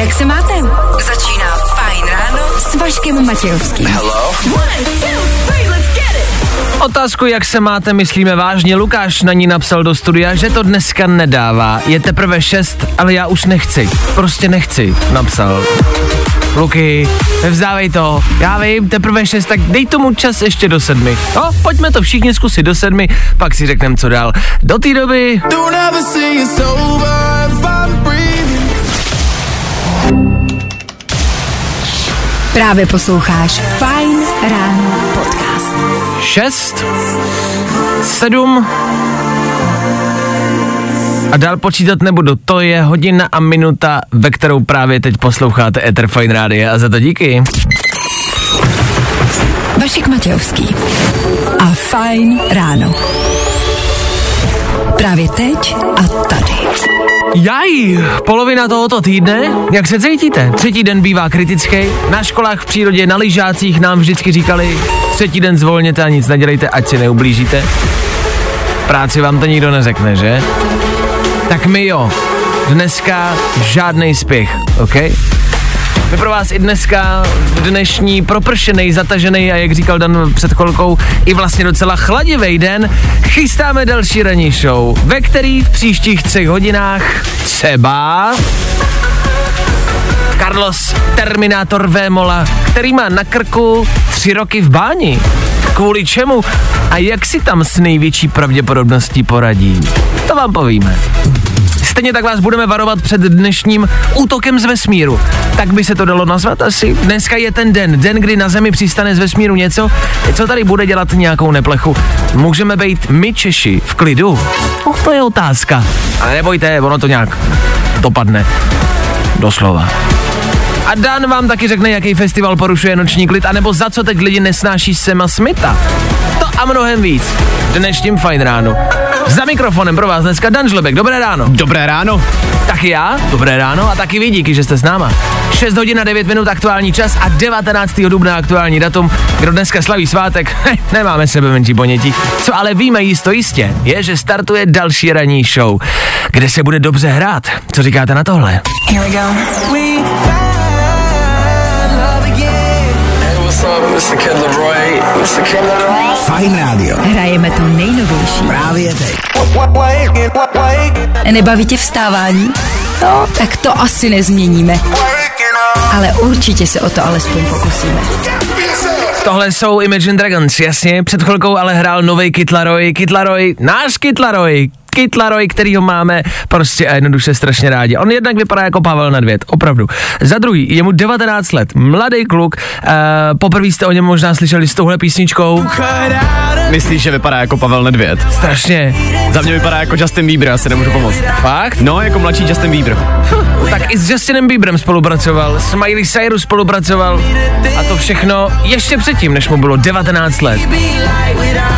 Jak se máte? Začíná Fajn ráno s Vaškem Matějovským. Hello. Otázku, jak se máte, myslíme vážně. Lukáš na ní napsal do studia, že to dneska nedává. Je teprve 6, ale já už nechci. Prostě nechci, napsal. Luky, nevzdávej to. Já vím, teprve 6, tak dej tomu čas ještě do sedmi. No, pojďme to všichni zkusit do sedmi, pak si řekneme, co dál. Do té doby... Právě posloucháš Fajn ráno podcast. 6, 7 a dál počítat nebudu. To je hodina a minuta, ve kterou právě teď posloucháte Ether Fine Radio a za to díky. Vašek Matějovský a Fajn ráno. Právě teď a tady. Jaj, polovina tohoto týdne, jak se cítíte? Třetí den bývá kritický, na školách v přírodě, na lyžácích nám vždycky říkali, třetí den zvolněte a nic nedělejte, ať si neublížíte. V práci vám to nikdo neřekne, že? Tak my jo, dneska žádný spěch, OK? My pro vás i dneska v dnešní propršený, zatažený a jak říkal Dan před chvilkou, i vlastně docela chladivý den, chystáme další ranní show, ve který v příštích třech hodinách třeba Carlos Terminátor Vémola, který má na krku tři roky v báni. Kvůli čemu a jak si tam s největší pravděpodobností poradí? To vám povíme. Stejně tak vás budeme varovat před dnešním útokem z vesmíru. Tak by se to dalo nazvat asi. Dneska je ten den, den, kdy na Zemi přistane z vesmíru něco, co tady bude dělat nějakou neplechu. Můžeme být my Češi v klidu? No, to je otázka. Ale nebojte, ono to nějak dopadne. Doslova. A Dan vám taky řekne, jaký festival porušuje noční klid, anebo za co teď lidi nesnáší Sema Smita. To a mnohem víc. Dnešním fajn ránu. Za mikrofonem pro vás dneska Dan Žlebek. Dobré ráno. Dobré ráno. Taky já, dobré ráno a taky vy díky, že jste s náma. 6 hodin a 9 minut aktuální čas a 19. dubna aktuální datum. Kdo dneska slaví svátek, nemáme sebe menší ponětí. Co ale víme jisto jistě, je, že startuje další ranní show, kde se bude dobře hrát. Co říkáte na tohle? Here we go. Fajn rádio. Hrajeme to nejnovější. Právě teď. Nebaví tě vstávání? No, tak to asi nezměníme. Ale určitě se o to alespoň pokusíme. Tohle jsou Imagine Dragons, jasně, před chvilkou ale hrál nový Kytlaroj, Kytlaroj, náš Kytlaroj, Kytlaroj, který ho máme prostě a jednoduše strašně rádi. On jednak vypadá jako Pavel Nedvěd, opravdu. Za druhý, je mu 19 let, mladý kluk, uh, poprvé jste o něm možná slyšeli s touhle písničkou. Myslíš, že vypadá jako Pavel Nedvěd? Strašně. Za mě vypadá jako Justin Bieber, já si nemůžu pomoct. Fakt? No, jako mladší Justin Bieber. Tak i s Justinem Bieberem spolupracoval, s Miley Cyrus spolupracoval a to všechno ještě předtím, než mu bylo 19 let.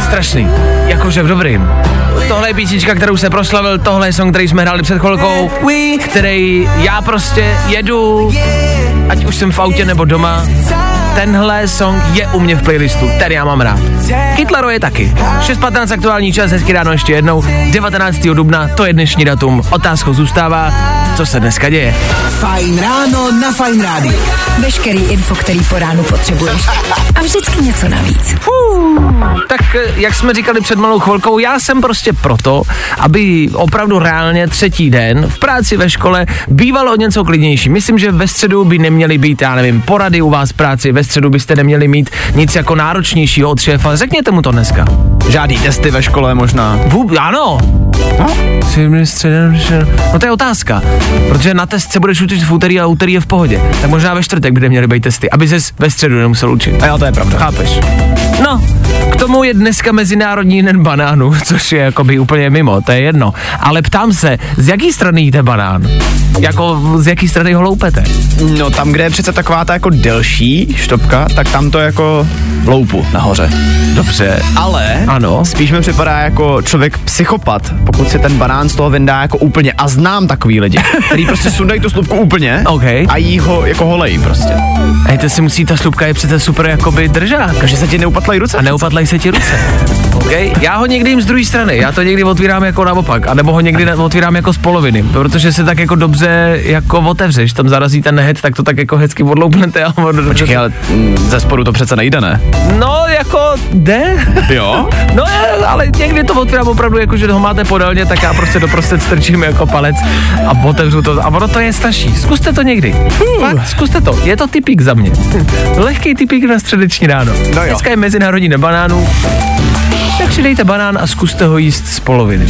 Strašný, jakože v dobrým. Tohle je písnička, kterou se proslavil, tohle je song, který jsme hráli před chvilkou, který já prostě jedu, ať už jsem v autě nebo doma, tenhle song je u mě v playlistu, ten já mám rád. Kytlaro je taky. 6.15 aktuální čas, hezky ráno ještě jednou, 19. dubna, to je dnešní datum. Otázkou zůstává, co se dneska děje. Fajn ráno na Fajn rádiu. Veškerý info, který po ránu potřebuješ. A vždycky něco navíc. Tak eh, jak jsme říkali před malou chvilkou, já jsem prostě proto, aby opravdu reálně třetí den v práci ve škole bývalo o něco klidnější. Myslím, že ve středu by neměly být, já nevím, porady u vás v práci, ve středu byste neměli mít nic jako náročnějšího od šéfa. Řekněte mu to dneska. Žádný testy ve škole možná. Vůb, ano. No, no to je otázka, protože na test se budeš učit v úterý a úterý je v pohodě. Tak možná ve čtvrtek by měly být testy, aby ses ve středu nemusel učit. A jo, to je pravda. Chápeš? No, k tomu je dneska Mezinárodní den banánu, což je jakoby úplně mimo, to je jedno. Ale ptám se, z jaký strany jíte banán? Jako z jaký strany ho loupete? No tam, kde je přece taková ta jako delší štopka, tak tam to jako loupu nahoře. Dobře. Ale Ano. spíš mi připadá jako člověk psychopat, pokud si ten banán z toho vyndá jako úplně. A znám takový lidi, který prostě sundají tu slupku úplně OK. a jí ho jako holej prostě. Hej, to si musí, ta slupka je přece super jakoby držák. Takže se ti neupatlají ruce. A neupatlají se ti ruce. Okay? Já ho někdy jim z druhé strany, já to někdy otvírám jako naopak, anebo ho někdy otvírám jako z poloviny, protože se tak jako dobře jako otevřeš, tam zarazí ten nehet, tak to tak jako hezky odloupnete a on... Počkej, ale mm, ze spodu to přece nejde, ne? No, jako jde. Jo? No, ale někdy to otvírám opravdu jako, že ho máte podélně, tak já prostě doprostřed strčím jako palec a otevřu to. A ono to je stažší. Zkuste to někdy. Fakt, zkuste to. Je to typík za mě. Lehký typík na středeční ráno. No jo. Dneska je Mezinárodní den banánů. Tak si dejte banán a zkuste ho jíst z poloviny.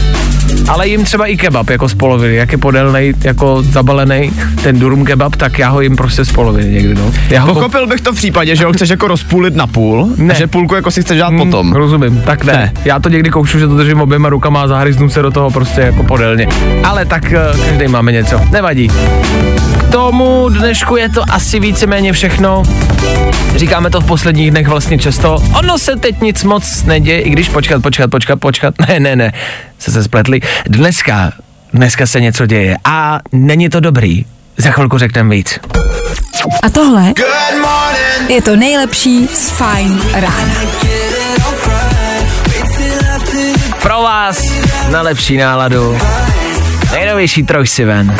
Ale jim třeba i kebab jako z poloviny, jak je podélnej, jako zabalený ten durum kebab, tak já ho jim prostě z poloviny někdy, no. Já ho Pochopil bych to v případě, že ho chceš jako rozpůlit na půl, Ne. že půlku jako si chceš dát Mm, potom. Rozumím, tak ne. Ne. Já to někdy koušu, že to držím oběma rukama a zahryznu se do toho prostě jako podélně. Ale tak eh, každý máme něco. Nevadí. K tomu dnešku je to asi víceméně všechno. Říkáme to v posledních dnech vlastně často. Ono se teď nic moc neděje, i když počkat, počkat, počkat, počkat. Ne, ne, ne. Se se spletli. Dneska, dneska se něco děje a není to dobrý. Za chvilku řekneme víc. A tohle je to nejlepší z Fine rána. Pro vás na lepší náladu. Nejnovější trojsi ven.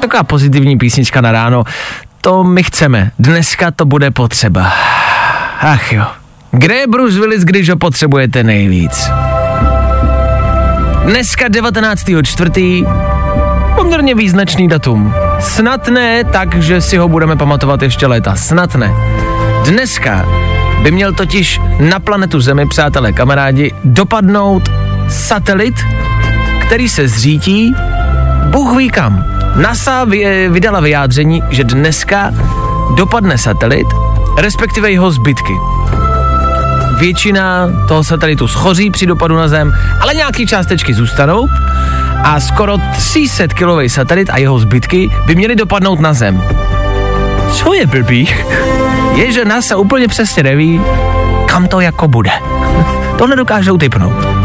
Taková pozitivní písnička na ráno. To my chceme. Dneska to bude potřeba. Ach jo. Kde je Bruce Willis, když ho potřebujete nejvíc? Dneska 19.4. Poměrně význačný datum. Snad ne tak, že si ho budeme pamatovat ještě léta. Snad ne. Dneska by měl totiž na planetu Zemi, přátelé, kamarádi, dopadnout satelit, který se zřítí Bůh ví kam. NASA vy, vydala vyjádření, že dneska dopadne satelit, respektive jeho zbytky. Většina toho satelitu schoří při dopadu na Zem, ale nějaké částečky zůstanou a skoro 300 kilový satelit a jeho zbytky by měly dopadnout na Zem. Co je blbý, je, že NASA úplně přesně neví, kam to jako bude. To nedokážou typnout.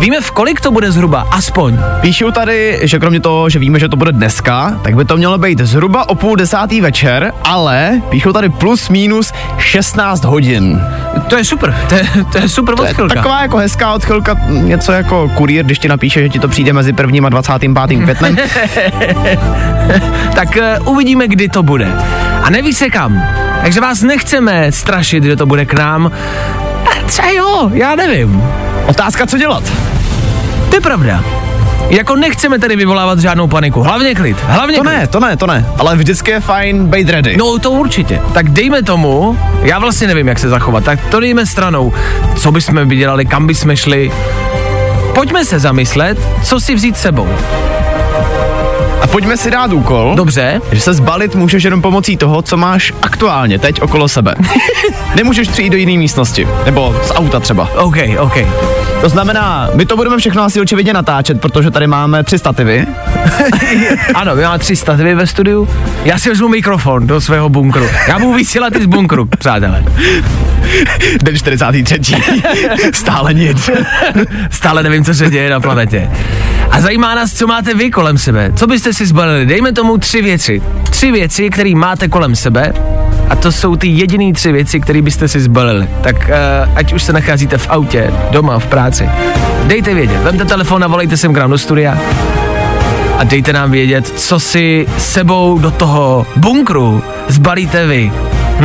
Víme, v kolik to bude zhruba, aspoň. Píšu tady, že kromě toho, že víme, že to bude dneska, tak by to mělo být zhruba o půl desátý večer, ale píšu tady plus minus 16 hodin. To je super, to je, to je super To je odchylka. taková jako hezká odchylka, něco jako kurýr, když ti napíše, že ti to přijde mezi prvním a 25. květnem. Tak uh, uvidíme, kdy to bude. A neví se kam. Takže vás nechceme strašit, že to bude k nám. A třeba jo, já nevím. Otázka, co dělat? To je pravda. Jako nechceme tady vyvolávat žádnou paniku. Hlavně klid. Hlavně To klid. ne, to ne, to ne. Ale vždycky je fajn být ready. No to určitě. Tak dejme tomu, já vlastně nevím, jak se zachovat, tak to dejme stranou. Co bychom vydělali, kam bychom šli. Pojďme se zamyslet, co si vzít s sebou. A pojďme si dát úkol. Dobře? Že se zbalit můžeš jenom pomocí toho, co máš aktuálně teď okolo sebe. Nemůžeš přijít do jiné místnosti. Nebo z auta třeba. OK, OK. To znamená, my to budeme všechno asi očividně natáčet, protože tady máme tři stativy. Ano, my máme tři stativy ve studiu. Já si vezmu mikrofon do svého bunkru. Já budu vysílat i z bunkru, přátelé. Den 43. Stále nic. Stále nevím, co se děje na planetě. A zajímá nás, co máte vy kolem sebe. Co byste si zbalili? Dejme tomu tři věci. Tři věci, které máte kolem sebe. A to jsou ty jediné tři věci, které byste si zbalili. Tak uh, ať už se nacházíte v autě, doma, v práci. Dejte vědět. Vemte telefon a volejte sem k nám do studia. A dejte nám vědět, co si sebou do toho bunkru zbalíte vy.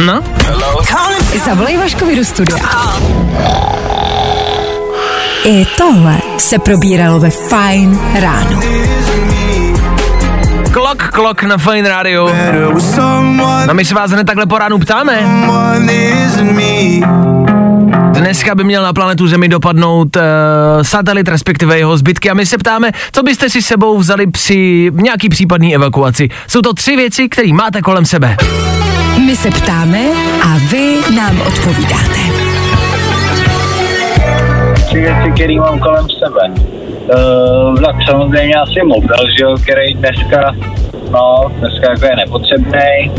No? Zavolej Vaškovi do studia. I tohle se probíralo ve Fine ráno. Klok, klok na Fine Radio. No my se vás hned takhle po ránu ptáme. Dneska by měl na planetu Zemi dopadnout uh, satelit, respektive jeho zbytky a my se ptáme, co byste si s sebou vzali při nějaký případný evakuaci. Jsou to tři věci, které máte kolem sebe. My se ptáme a vy nám odpovídáte. tři věci, které mám kolem sebe. Uh, tak samozřejmě asi mobil, že jo, který dneska, no, dneska jako je nepotřebný.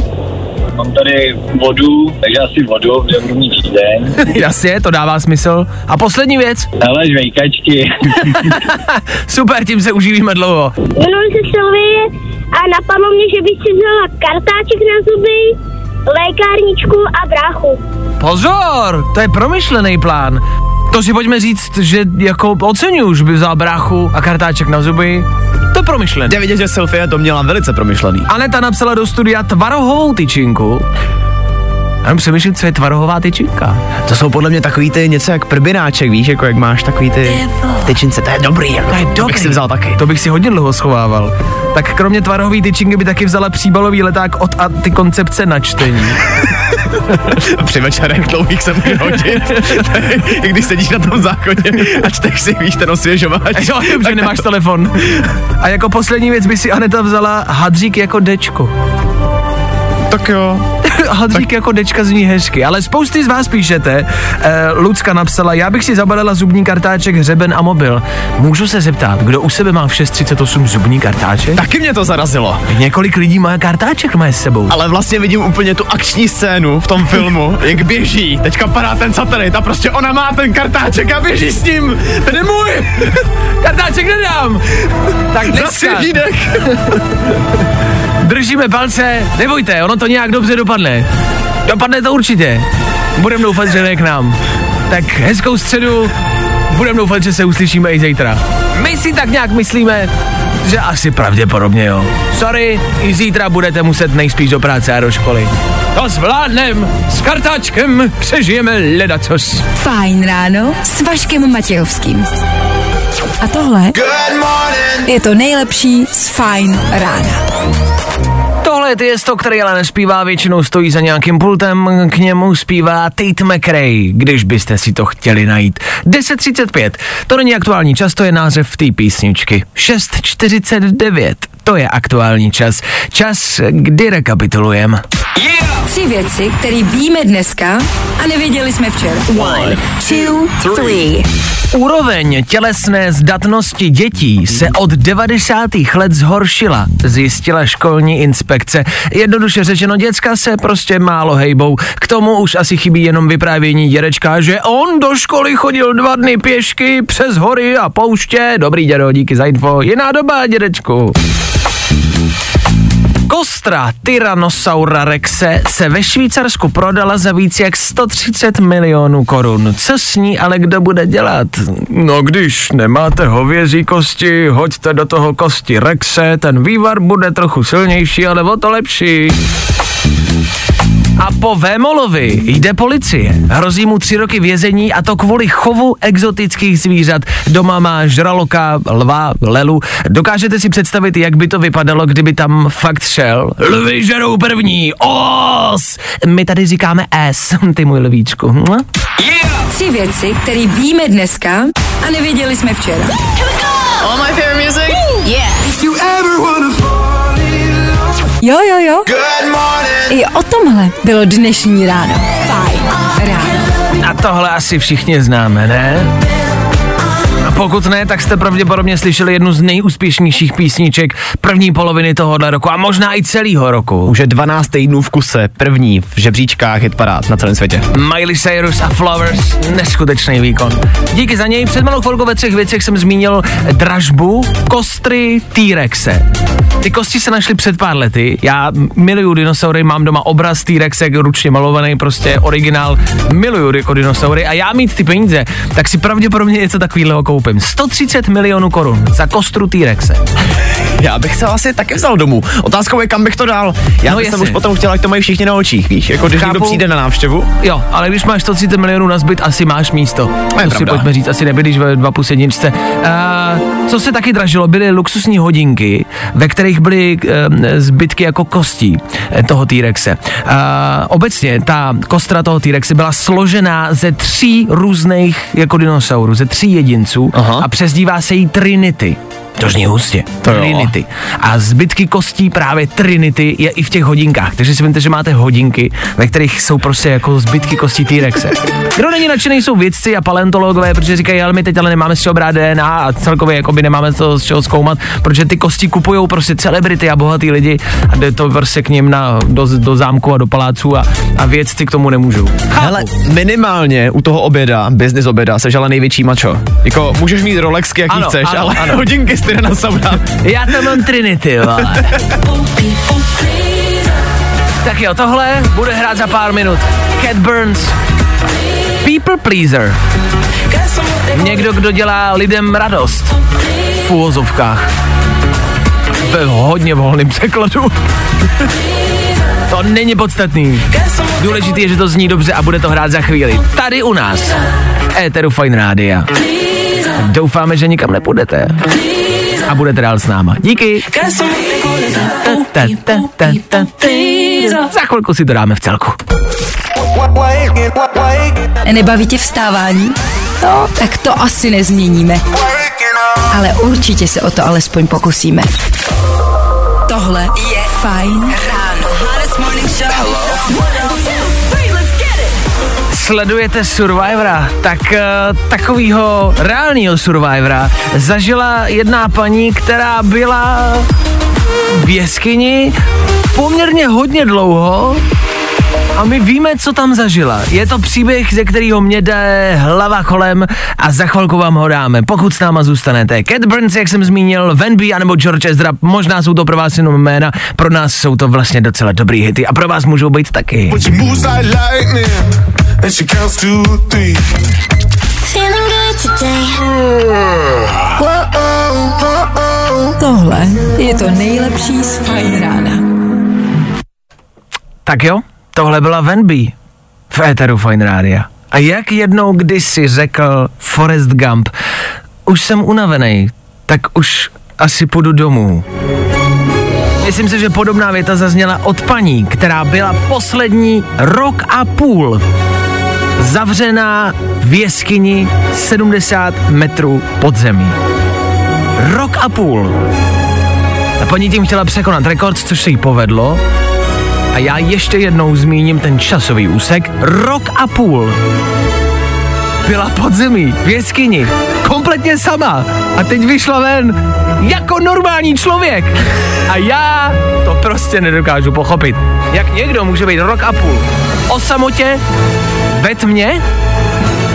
Mám tady vodu, takže asi vodu, protože budu mít jízdeň. Jasně, to dává smysl. A poslední věc. Ale žvejkačky. Super, tím se uživíme dlouho. Jmenuji se Sylvie a napadlo mě, že bych si vzala kartáček na zuby lékárničku a bráchu. Pozor, to je promyšlený plán. To si pojďme říct, že jako oceňuju, že by vzal bráchu a kartáček na zuby. To je promyšlený. Jde vidět, že Sylvie to měla velice promyšlený. Aneta napsala do studia tvarohovou tyčinku. Já jenom přemýšlím, co je tvarohová tyčinka. To jsou podle mě takový ty něco jak prbináček, víš, jako jak máš takový ty v tyčince, to je dobrý, jako, To je to bych dobrý. si vzal taky. To bych si hodně dlouho schovával. Tak kromě tvarohové tyčinky by taky vzala příbalový leták od antikoncepce na čtení. Při večerech dlouhých se může hodit, I když sedíš na tom zákoně a čteš si, víš, ten osvěžovač. Jo, dobře, nemáš telefon. A jako poslední věc by si Aneta vzala hadřík jako dečko. Tak jo. Hadřík jako dečka zní hezky, ale spousty z vás píšete. Eh, Lucka napsala, já bych si zabalila zubní kartáček, hřeben a mobil. Můžu se zeptat, kdo u sebe má v 638 zubní kartáček? Taky mě to zarazilo. Několik lidí má kartáček má s sebou. Ale vlastně vidím úplně tu akční scénu v tom filmu, jak běží, teďka padá ten satelit a prostě ona má ten kartáček a běží s ním, ten je můj, Kartáček nedám! Tak dneska. Držíme palce, nebojte, ono to nějak dobře dopadne. Dopadne to určitě. Budem doufat, že ne k nám. Tak hezkou středu, budem doufat, že se uslyšíme i zítra. My si tak nějak myslíme, že asi pravděpodobně jo. Sorry, i zítra budete muset nejspíš do práce a do školy. To zvládnem, s kartáčkem přežijeme ledacos. Fajn ráno s Vaškem Matějovským. A tohle je to nejlepší z Fajn rána. Tohle je Tiesto, který ale nespívá, většinou stojí za nějakým pultem, k němu zpívá Tate McRae, když byste si to chtěli najít. 10.35, to není aktuální čas, to je název té písničky. 6.49, to je aktuální čas. Čas, kdy rekapitulujeme. Tři věci, které víme dneska a nevěděli jsme včera. One, two, three. Úroveň tělesné zdatnosti dětí se od 90. let zhoršila, zjistila školní inspekce. Jednoduše řečeno, děcka se prostě málo hejbou. K tomu už asi chybí jenom vyprávění dědečka, že on do školy chodil dva dny pěšky přes hory a pouště. Dobrý dědo, díky za info. Jiná doba, dědečku. Kostra Tyrannosaura rexe se ve Švýcarsku prodala za víc jak 130 milionů korun. Co s ní ale kdo bude dělat? No když nemáte hovězí kosti, hoďte do toho kosti rexe, ten vývar bude trochu silnější, ale o to lepší. A po Vémolovi jde policie. Hrozí mu tři roky vězení a to kvůli chovu exotických zvířat. Doma má žraloka, lva, lelu. Dokážete si představit, jak by to vypadalo, kdyby tam fakt šel? Lvy žerou první, os! My tady říkáme S, ty můj lvíčku. Mua. Tři věci, které víme dneska a nevěděli jsme včera. All my favorite music. Jo, jo, jo. I o tomhle bylo dnešní ráno. Fajn ráno. A tohle asi všichni známe, ne? A pokud ne, tak jste pravděpodobně slyšeli jednu z nejúspěšnějších písniček první poloviny tohohle roku a možná i celého roku. Už je 12 týdnů v kuse, první v žebříčkách hitparád na celém světě. Miley Cyrus a Flowers, neskutečný výkon. Díky za něj. Před malou chvilkou ve třech věcech jsem zmínil dražbu kostry T-Rexe. Ty kosti se našly před pár lety. Já miluju dinosaury, mám doma obraz T-Rexe, ručně malovaný, prostě originál. Miluju jako dinosaury a já mít ty peníze, tak si pravděpodobně něco takového koupím. 130 milionů korun za kostru T-Rexe. Já bych se asi taky vzal domů. Otázkou je, kam bych to dal. Já No bych jsem už potom chtěl, ať to mají všichni na očích, víš? Jako když někdo Chápu. přijde na návštěvu. Jo, ale když máš 130 milionů na zbyt, asi máš místo. To, je si pravda. pojďme říct, asi nebydlíš ve dva plus jedničce. Uh, co se taky dražilo, byly luxusní hodinky, ve kterých byly uh, zbytky jako kostí eh, toho T-Rexe. Uh, obecně ta kostra toho T-Rexe byla složená ze tří různých jako dinosaurů, ze tří jedinců Aha. a přezdívá se jí Trinity. To zní hustě. To jo. Trinity. A zbytky kostí právě Trinity je i v těch hodinkách. Takže si vemte, že máte hodinky, ve kterých jsou prostě jako zbytky kostí T-Rexe. Kdo není nadšený, jsou vědci a paleontologové, protože říkají, ale my teď ale nemáme z čeho brát DNA a celkově jako by nemáme to z čeho zkoumat, protože ty kosti kupují prostě celebrity a bohatý lidi a jde to prostě k ním na, do, do zámku a do paláců a, a vědci k tomu nemůžou. Hele, minimálně u toho oběda, business oběda, seš ale největší mačo. Jako, můžeš mít Rolexky, jaký Ano, chceš, ano, ale ano. hodinky z Tyrannosaura. Já tam mám Trinity. Tak jo, tohle bude hrát za pár minut. Cat Burns. People pleaser. Někdo, kdo dělá lidem radost. V úvozovkách. Ve hodně volným překladu. to není podstatný. Důležitý je, že to zní dobře a bude to hrát za chvíli. Tady u nás. Éteru Fine Rádia. Doufáme, že nikam nepůjdete. A budete dál s náma. Díky. Za chvilku si to dáme v celku. Nebaví tě vstávání? No, tak to asi nezměníme. Ale určitě se o to alespoň pokusíme. Tohle je Fajn ráno. Sledujete Survivora, tak uh, takovýho reálního Survivora zažila jedna paní, která byla v jeskyni poměrně hodně dlouho a my víme, co tam zažila. Je to příběh, ze kterého mě jde hlava kolem a za chvilku vám ho dáme, pokud s náma zůstanete. Cat Burns, jak jsem zmínil, Van B anebo George Ezra, možná jsou to pro vás jenom jména, pro nás jsou to vlastně docela dobrý hity a pro vás můžou být taky. Tohle je to nejlepší z Fajn rána. Tak jo, tohle byla Venby v éteru Fine Rádia. A jak jednou kdysi řekl Forrest Gump, už jsem unavený, tak už asi půjdu domů. Myslím si, že podobná věta zazněla od paní, která byla poslední rok a půl zavřená v jeskyni 70 metrů pod zemí. Rok a půl. A paní tím chtěla překonat rekord, což se jí povedlo. A já ještě jednou zmíním ten časový úsek. Rok a půl. Byla pod zemí, v jeskyni, kompletně sama. A teď vyšla ven jako normální člověk. A já to prostě nedokážu pochopit. Jak někdo může být rok a půl o samotě, ve tmě,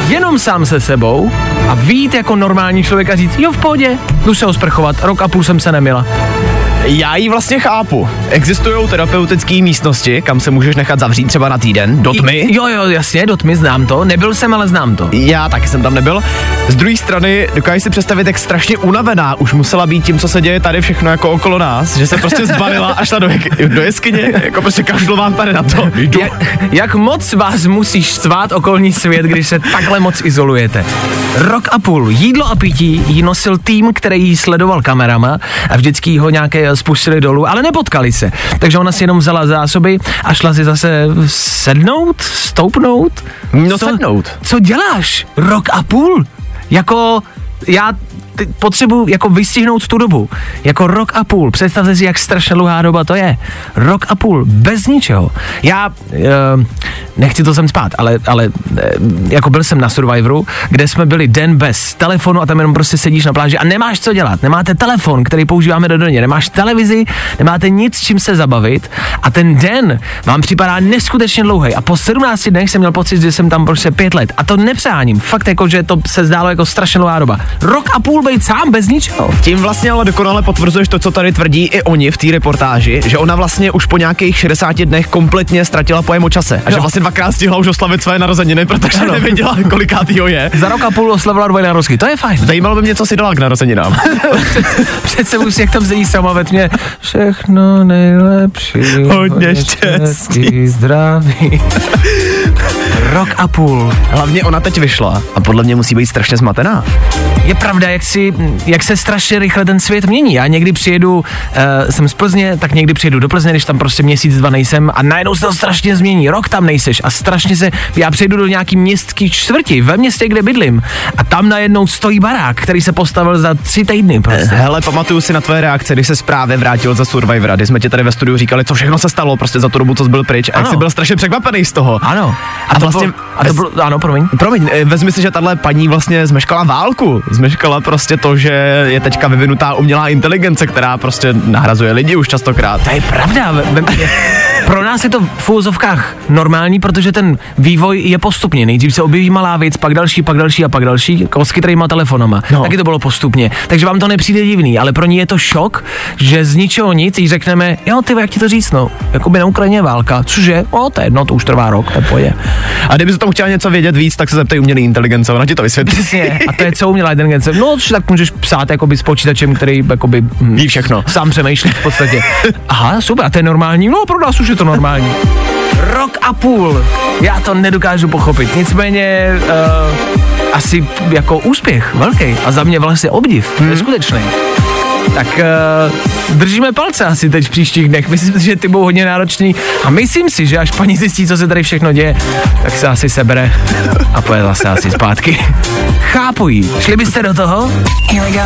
jenom sám se sebou a vít jako normální člověk a říct, jo v pohodě, jdu se osprchovat, rok a půl jsem se nemila. Já ji vlastně chápu. Existují terapeutické místnosti, kam se můžeš nechat zavřít třeba na týden, do tmy. Jo, jo, jasně, do tmy, znám to. Nebyl jsem, ale znám to. Já taky jsem tam nebyl. Z druhé strany dokážeš si představit, jak strašně unavená už musela být tím, co se děje tady všechno jako okolo nás, že se prostě zbalila a šla do, do jeskyně, jako prostě kašlovám tady na to. Jdu. Jak, jak moc vás musíš svát okolní svět, když se takhle moc izolujete? Rok a půl jídlo a pití jí nosil tým, který jí sledoval kamerama a vždycky ho nějaké spustili dolů, ale nepotkali se. Takže ona si jenom vzala zásoby a šla si zase sednout, stoupnout. No co, sednout. Co děláš? Rok a půl? Jako já potřebuji jako vystihnout tu dobu. Jako rok a půl. Představte si, jak strašně dlouhá doba to je. Rok a půl, bez ničeho. Já e, nechci to sem spát, ale, ale e, jako byl jsem na Survivoru, kde jsme byli den bez telefonu a tam jenom prostě sedíš na pláži a nemáš co dělat. Nemáte telefon, který používáme do denně, nemáš televizi, nemáte nic, čím se zabavit a ten den vám připadá neskutečně dlouhý. A po 17 dnech jsem měl pocit, že jsem tam prostě pět let. A to nepřáním. Fakt jako, že to se zdálo jako strašně dlouhá doba. Rok a půl být sám bez ničeho. Tím vlastně ale dokonale potvrzuješ to, co tady tvrdí i oni v té reportáži, že ona vlastně už po nějakých 60 dnech kompletně ztratila pojem o čase. A že vlastně dvakrát stihla už oslavit své narozeniny, protože ano. nevěděla, kolikátýho je. Za rok a půl oslavila dvoj narozky, to je fajn. Zajímalo by mě, co si dala k narozeninám. Přece už jak tam sedí sama ve tmě. Všechno nejlepší. Hodně štěstí. Zdraví. Rok a půl. Hlavně ona teď vyšla a podle mě musí být strašně zmatená. Je pravda, jak, si, jak se strašně rychle ten svět mění. Já někdy přijedu, uh, jsem z Plzně, tak někdy přijedu do Plzně, když tam prostě měsíc, dva nejsem a najednou se to strašně změní. Rok tam nejseš a strašně se, já přijedu do nějaký městský čtvrti ve městě, kde bydlím a tam najednou stojí barák, který se postavil za tři týdny. Prostě. Hele, pamatuju si na tvoje reakce, když se právě vrátil za Survivora, kdy jsme ti tady ve studiu říkali, co všechno se stalo prostě za tu dobu, co jsi byl pryč a jak Ano. jsi byl strašně překvapený z toho. Ano. A to vlastně- bylo, a to bylo, ano, promiň. Promiň, eh, vezmi si, že tahle paní vlastně zmeškala válku. Zmeškala prostě to, že je teďka vyvinutá umělá inteligence, která prostě nahrazuje lidi už častokrát. To je pravda. Pro nás je to v úzovkách normální, protože ten vývoj je postupně. Nejdřív se objeví malá věc, pak další, pak další a pak další, jako s chytrýma telefonama. No. Taky to bylo postupně. Takže vám to nepřijde divný, ale pro ní je to šok, že z ničeho nic jí řekneme, jo, ty jak ti to říct, no, jakoby na Ukrajině válka, cože, o, to je jedno, to už trvá rok, to je A kdyby se tomu chtěla něco vědět víc, tak se zeptej umělé inteligence, ona ti to vysvětlí. Přesně. A to je co umělá inteligence. No, tak můžeš psát jakoby s počítačem, který jakoby hm, Ví všechno. sám přemýšlí v podstatě. Aha, super, a to je normální? No, pro nás už je to normální. Rok a půl. Já to nedokážu pochopit. Nicméně uh, asi jako úspěch velký a za mě vlastně obdiv, hmm. neskutečný. Tak uh, držíme palce asi teď v příštích dnech. Myslím si, že ty budou hodně náročný a myslím si, že až paní zjistí, co se tady všechno děje, tak se asi sebere a pojede zase asi zpátky. Chápu jí. Šli byste do toho? Here we go.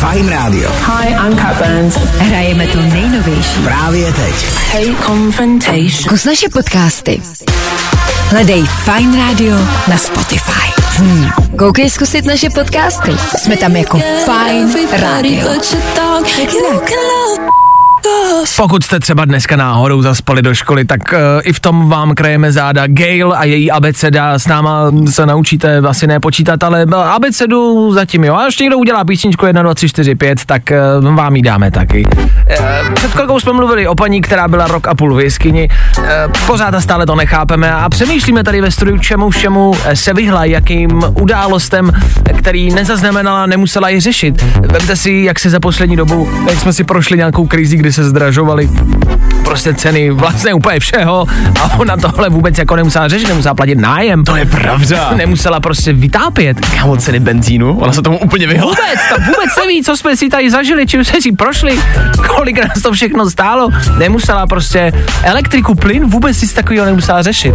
Fajn rádio. Hi, I'm Kat Burns. Hrajeme to nejnovější. Právě teď. Hate confrontation. Zkus naše podcasty. Hledej Fine Radio na Spotify. Hmm. Koukej zkusit naše podcasty. Jsme tam jako Fine Radio. Jak jinak? Pokud jste třeba dneska náhodou zaspali do školy, tak uh, i v tom vám krajeme záda. Gail a její abeceda s náma se naučíte asi nepočítat, ale abecedu zatím jo. A ještě někdo udělá písničku 1, 2, 3, 4, 5, tak uh, vám ji dáme taky. Uh, před chvilkou jsme mluvili o paní, která byla rok a půl v jeskyni. Uh, pořád a stále to nechápeme a přemýšlíme tady ve studiu, čemu všemu se vyhla, jakým událostem, který nezaznamenala, nemusela ji řešit. Vemte si, jak se za poslední dobu, jak jsme si prošli nějakou krizi, kdy se zdražovaly prostě ceny vlastně úplně všeho a ona tohle vůbec jako nemusela řešit, nemusela platit nájem. To je pravda. Nemusela prostě vytápět. Kámo, ceny benzínu, ona se tomu úplně vyhla. Vůbec, to vůbec neví, co jsme si tady zažili, čím jsme si prošli, kolik nás to všechno stálo. Nemusela prostě elektriku, plyn, vůbec nic takového nemusela řešit.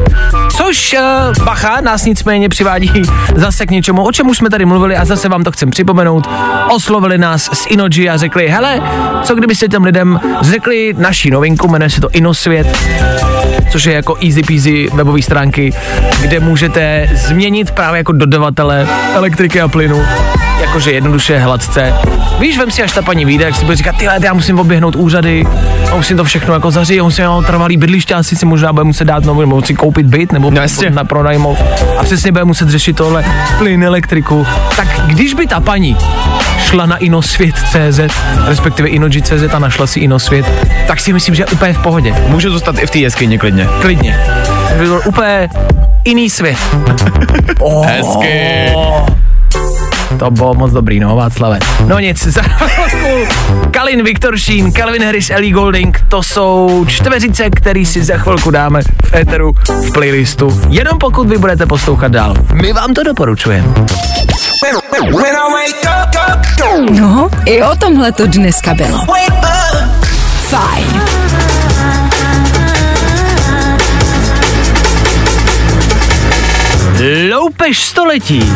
Což uh, bacha nás nicméně přivádí zase k něčemu, o čem už jsme tady mluvili a zase vám to chcem připomenout. Oslovili nás z Inoji a řekli, hele, co kdybyste těm lidem řekli naší novinku, jmenuje se to Inosvět, což je jako easy peasy webové stránky, kde můžete změnit právě jako dodavatele elektriky a plynu jakože jednoduše hladce. Víš, vem si, až ta paní vyjde, jak si bude říkat, ty já musím oběhnout úřady, a musím to všechno jako zařídit, musím mám trvalý bydliště, asi si možná bude muset dát nový, nebo si koupit byt, nebo no, na pronajmout. A přesně bude muset řešit tohle, plyn, elektriku. Tak když by ta paní šla na inosvět.cz, respektive inoji.cz a našla si inosvět, tak si myslím, že je úplně v pohodě. Může zůstat i v té jeskyni klidně. Klidně. To by byl úplně jiný svět. oh. Hezky. To bylo moc dobrý, no, Václave. No nic, za Kalin Viktoršín, Calvin Harris, Ellie Golding, to jsou čtveřice, který si za chvilku dáme v éteru, v playlistu, jenom pokud vy budete poslouchat dál. My vám to doporučujeme. No, i o tomhle to dneska bylo. Fajn. Loupež století.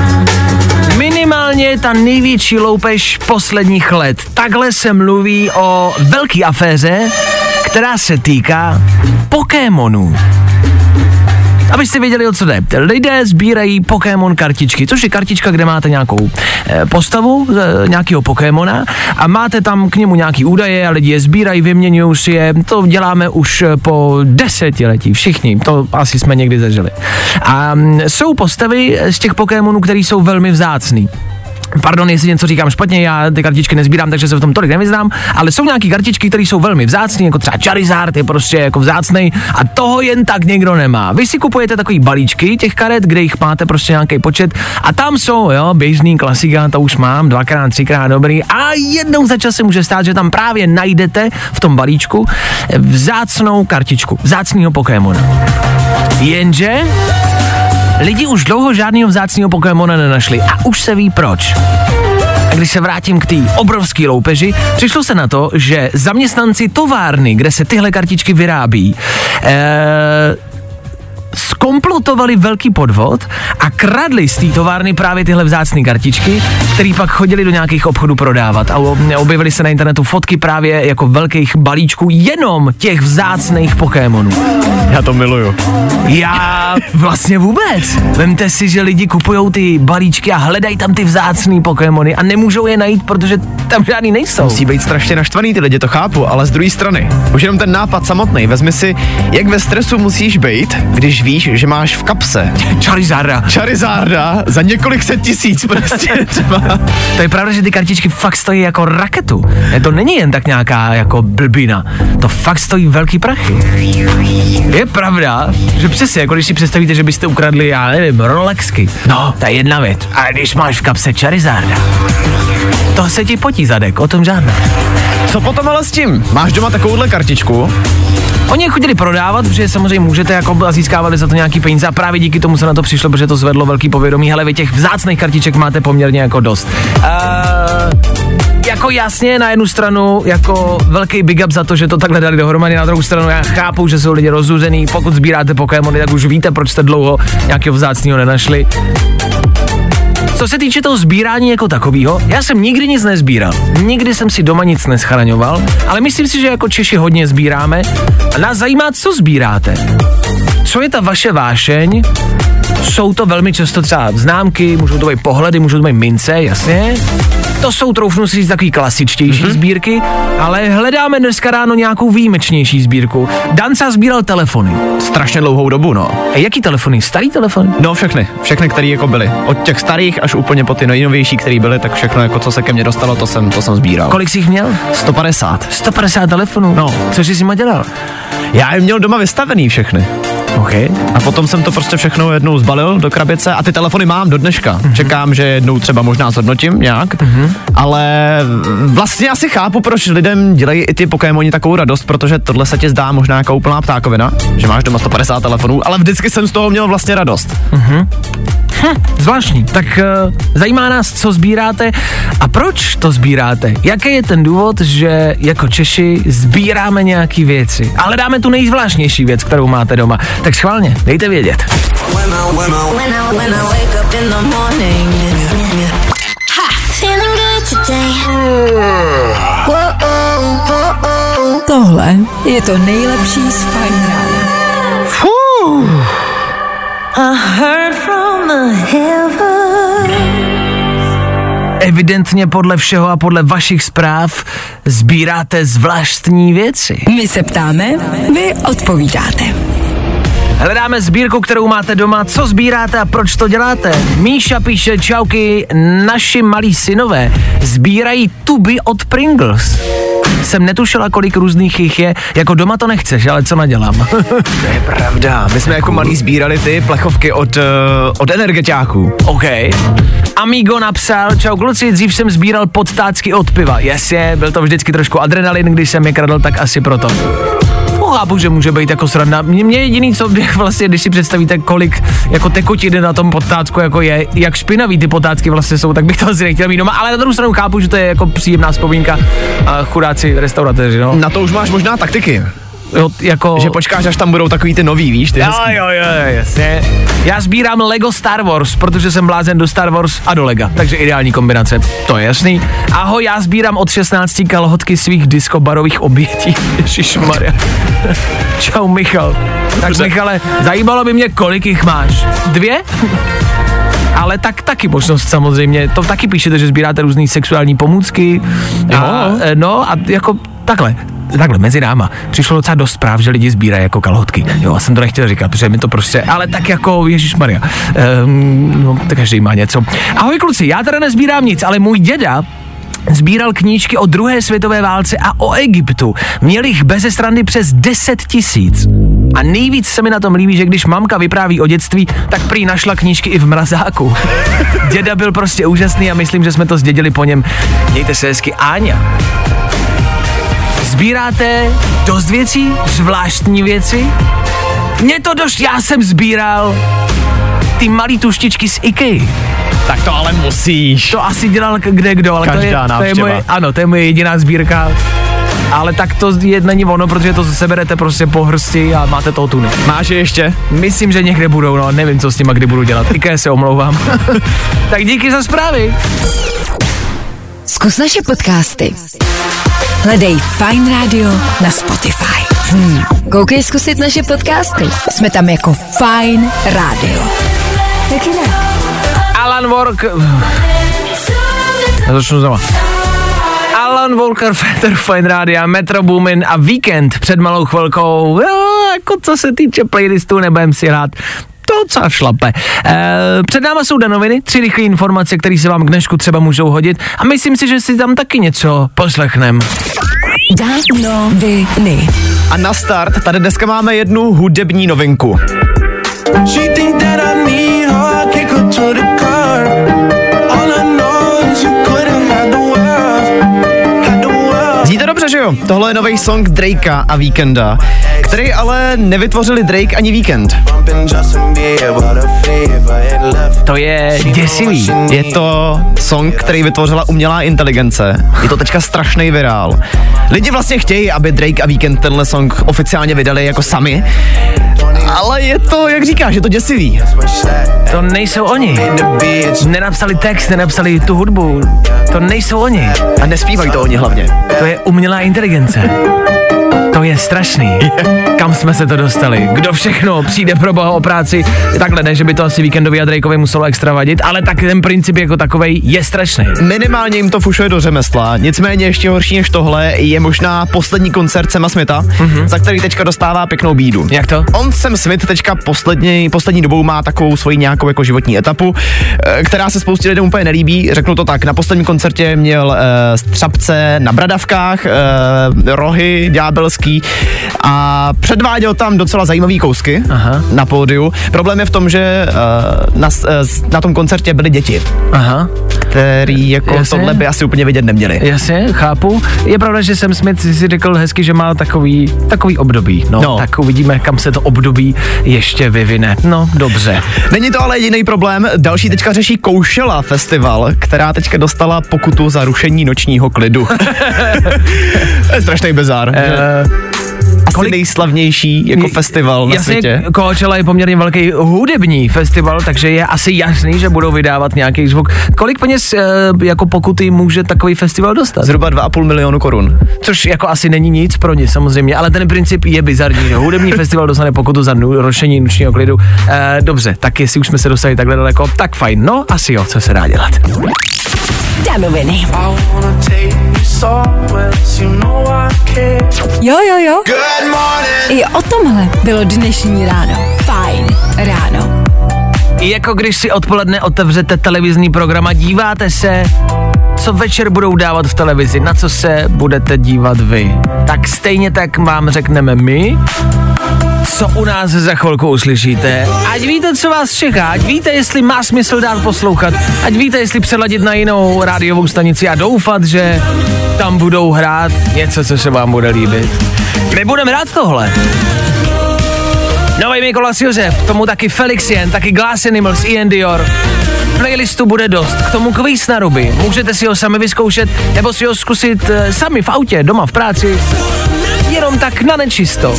Minimálně ta největší loupež posledních let. Takhle se mluví o velké aféře, která se týká Pokémonů. Abyste věděli, o co jde. Lidé sbírají Pokémon kartičky, což je kartička, kde máte nějakou e, postavu e, nějakého Pokémona a máte tam k němu nějaký údaje a lidi je sbírají, vyměňují si je. To děláme už po desetiletí, všichni. To asi jsme někdy zažili. A m, jsou postavy z těch Pokémonů, které jsou velmi vzácný. Pardon, jestli něco říkám špatně, já ty kartičky nezbírám, takže se v tom tolik nevyznám, ale jsou nějaké kartičky, které jsou velmi vzácné, jako třeba Charizard je prostě jako vzácný a toho jen tak někdo nemá. Vy si kupujete takový balíčky těch karet, kde jich máte prostě nějaký počet a tam jsou, jo, běžný klasika, to už mám, dvakrát, třikrát dobrý a jednou za čas se může stát, že tam právě najdete v tom balíčku vzácnou kartičku, vzácného Pokémona. Jenže Lidi už dlouho žádného vzácného Pokémona nenašli a už se ví proč. A když se vrátím k té obrovské loupeži, přišlo se na to, že zaměstnanci továrny, kde se tyhle kartičky vyrábí, eh, skomplotovali velký podvod a kradli z té továrny právě tyhle vzácné kartičky, které pak chodili do nějakých obchodů prodávat. A objevily se na internetu fotky právě jako velkých balíčků jenom těch vzácných Pokémonů. Já to miluju. Já vlastně vůbec. Vemte si, že lidi kupují ty balíčky a hledají tam ty vzácné Pokémony a nemůžou je najít, protože tam žádný nejsou. Musí být strašně naštvaný ty lidi, to chápu, ale z druhé strany, už jenom ten nápad samotný, vezmi si, jak ve stresu musíš být, když víš, že máš v kapse Charizarda. Charizarda za několik set tisíc prostě třeba. To je pravda, že ty kartičky fakt stojí jako raketu. To není jen tak nějaká jako blbina. To fakt stojí velký prachy. Je pravda, že přesně, jako když si představíte, že byste ukradli, já nevím, Rolexky. No, to je jedna věc. A když máš v kapse Charizarda, to se ti potí zadek, o tom žádná. Co potom ale s tím? Máš doma takovouhle kartičku? Oni je chodili prodávat, protože samozřejmě můžete jako a získávali za to nějaký peníze a právě díky tomu se na to přišlo, protože to zvedlo velký povědomí. Hele, vy těch vzácných kartiček máte poměrně jako dost. Uh, jako jasně na jednu stranu jako velký big up za to, že to takhle dali dohromady, na druhou stranu já chápu, že jsou lidi rozuřený, pokud sbíráte Pokémony, tak už víte, proč jste dlouho nějakého vzácného nenašli. Co se týče toho sbírání jako takového, já jsem nikdy nic nezbíral. Nikdy jsem si doma nic neschraňoval, ale myslím si, že jako Češi hodně sbíráme. A nás zajímá, co sbíráte. Co je ta vaše vášeň? Jsou to velmi často třeba známky, můžou to být pohledy, můžou to být mince, jasně. To jsou, troufnu si říct, takový klasičtější mm-hmm. sbírky, ale hledáme dneska ráno nějakou výjimečnější sbírku. Danca sbíral telefony. Strašně dlouhou dobu, no. A jaký telefony? Starý telefony? No všechny, všechny, které jako byly. Od těch starých až úplně po ty nejnovější, které byly, tak všechno, jako co se ke mně dostalo, to jsem, to jsem sbíral. Kolik jsi jich měl? 150. 150 telefonů? No. Co jsi s nima dělal? Já je měl doma vystavený všechny. OK. A potom jsem to prostě všechno jednou zbalil do krabice a ty telefony mám do dneška. Mhm. Mm-hmm. Čekám, že jednou třeba možná zhodnotím nějak, mm-hmm. ale vlastně asi chápu, proč lidem dělají i ty Pokémoni takovou radost, protože tohle se ti zdá možná jako úplná ptákovina, že máš doma 150 telefonů, ale vždycky jsem z toho měl vlastně radost. Hm, zvláštní. Tak uh, zajímá nás, co sbíráte a proč to sbíráte. Jaký je ten důvod, že jako Češi sbíráme nějaký věci. Ale dáme tu nejzvláštnější věc, kterou máte doma. Tak schválně, dejte vědět. Tohle je to nejlepší z Fajn rána. Evidentně podle všeho a podle vašich zpráv sbíráte zvláštní věci. My se ptáme, vy odpovídáte. Hledáme sbírku, kterou máte doma. Co sbíráte a proč to děláte? Míša píše, čauky, naši malí synové sbírají tuby od Pringles. Jsem netušila, kolik různých jich je. Jako doma to nechceš, ale co nadělám? To je pravda. My jsme jako malí sbírali ty plechovky od, uh, od energetiáků. OK. Amigo napsal, čau kluci, dřív jsem sbíral podtácky od piva. Jasně, byl to vždycky trošku adrenalin, když jsem je kradl, tak asi proto. Chápu, že může být jako sranda. Mě, mě jediný, co bych vlastně, když si představíte, kolik jako tekutiny na tom potácku jako je, jak špinavý ty potácky vlastně jsou, tak bych to asi nechtěl mít doma, ale na druhou stranu chápu, že to je jako příjemná vzpomínka a chudáci restauratéři, no. Na to už máš možná taktiky. Jo, jako... Že počkáš, až tam budou takový ty nový, víš, ty Jo, hezký. jo, jo, jasně. Já sbírám Lego Star Wars, protože jsem blázen do Star Wars a do Lega, takže ideální kombinace, to je jasný. Ahoj, já sbírám od 16 kalhotky svých diskobarových obětí. Ježišmarja. Čau, Michal. Tak Michale, zajímalo by mě, kolik jich máš. Dvě? Ale tak taky možnost samozřejmě. To taky píšete, že sbíráte různé sexuální pomůcky. A, e, no a jako takhle. Takhle, mezi náma. Přišlo docela dost zpráv, že lidi sbírají jako kalhotky. Jo, já jsem to nechtěl říkat, protože mi to prostě, ale tak jako Ježíš Maria. Um, no, tak každý má něco. Ahoj kluci, já teda nezbírám nic, ale můj děda sbíral knížky o druhé světové válce a o Egyptu. Měl jich bez strany přes 10 tisíc. A nejvíc se mi na tom líbí, že když mamka vypráví o dětství, tak prý našla knížky i v mrazáku. Děda byl prostě úžasný a myslím, že jsme to zdědili po něm. Mějte se hezky, Áňa. Sbíráte dost věcí, zvláštní věci? Mně to dost, já jsem sbíral ty malý tuštičky z IKEA. Tak to ale musíš. To asi dělal kde kdo, ale to je, Každá to je moje, ano, to je moje jediná sbírka. ale tak to je, není ono, protože to seberete prostě po hrsti a máte toho tuny. Máš je ještě? Myslím, že někde budou, no nevím, co s nima kdy budu dělat. I se omlouvám. tak díky za zprávy. Zkus naše podcasty. Hledej Fine Radio na Spotify. Hmm. Koukej zkusit naše podcasty. Jsme tam jako Fine Radio. Tak jinak. Alan Work... Já začnu znova. Alan Walker, Feather Fine Radio, Metro Boomin a Weekend před malou chvilkou. Jo, jako co se týče playlistu, nebudem si hrát to co šlape. E, před náma jsou danoviny, tři rychlé informace, které se vám k dnešku třeba můžou hodit a myslím si, že si tam taky něco poslechnem. Danoviny. A na start tady dneska máme jednu hudební novinku. She think that I need her, kick her to the že jo? Tohle je nový song Drakea a Weekenda, který ale nevytvořili Drake ani Weekend. To je děsivý. Je to song, který vytvořila umělá inteligence. Je to teďka strašný virál. Lidi vlastně chtějí, aby Drake a Weekend tenhle song oficiálně vydali jako sami, ale je to, jak říkáš, je to děsivý. To nejsou oni. Nenapsali text, nenapsali tu hudbu. To nejsou oni. A nespívají to oni hlavně. To je umělá inteligence. To je strašný. Kam jsme se to dostali? Kdo všechno přijde pro boha o práci? Takhle ne, že by to asi víkendový a Drakeovi muselo extra vadit, ale tak ten princip jako takový je strašný. Minimálně jim to fušuje do řemesla, nicméně ještě horší než tohle je možná poslední koncert Sema Smitha, mm-hmm. za který teďka dostává pěknou bídu. Jak to? On Sam Smith teďka poslední, poslední dobou má takovou svoji nějakou jako životní etapu, eh, která se spoustě lidem úplně nelíbí. Řeknu to tak, na posledním koncertě měl uh, střapce na bradavkách, uh, rohy ďábelský hezký a předváděl tam docela zajímavý kousky Aha. na pódiu. Problém je v tom, že uh, na, uh, na tom koncertě byly děti. Aha. Který jako Jasně. tohle by asi úplně vidět neměli. Jasně, chápu. Je pravda, že Sam Smith si řekl hezky, že má takový, takový období. No, no, tak uvidíme, kam se to období ještě vyvine. No, dobře. Není to ale jediný problém. Další teďka řeší Koušela festival, která teďka dostala pokutu za rušení nočního klidu. to je strašný bezár. Uh, kolik... nejslavnější jako festival na jasně, světě. Coachella je poměrně velký hudební festival, takže je asi jasný, že budou vydávat nějaký zvuk. Kolik peněz e, jako pokuty může takový festival dostat? Zhruba 2,5 milionu korun. Což jako asi není nic pro ně samozřejmě, ale ten princip je bizarní. No, hudební festival dostane pokutu za rošení nočního klidu. E, dobře, tak jestli už jsme se dostali takhle daleko, tak fajn. No, asi jo, co se dá dělat. Danoviny. Jo, jo, jo. I o tomhle bylo dnešní ráno. Fajn ráno. Jako když si odpoledne otevřete televizní program a díváte se, co večer budou dávat v televizi, na co se budete dívat vy. Tak stejně tak vám řekneme my, co u nás za chvilku uslyšíte. Ať víte, co vás čeká, ať víte, jestli má smysl dál poslouchat, ať víte, jestli přeladit na jinou rádiovou stanici a doufat, že tam budou hrát něco, co se vám bude líbit. My budeme rád tohle. Nový Mikolas Josef, tomu taky Felixien, taky Glass Animals, Ian Dior. Playlistu bude dost, k tomu kvíz na ruby. Můžete si ho sami vyzkoušet, nebo si ho zkusit uh, sami v autě, doma v práci. Jenom tak na nečisto.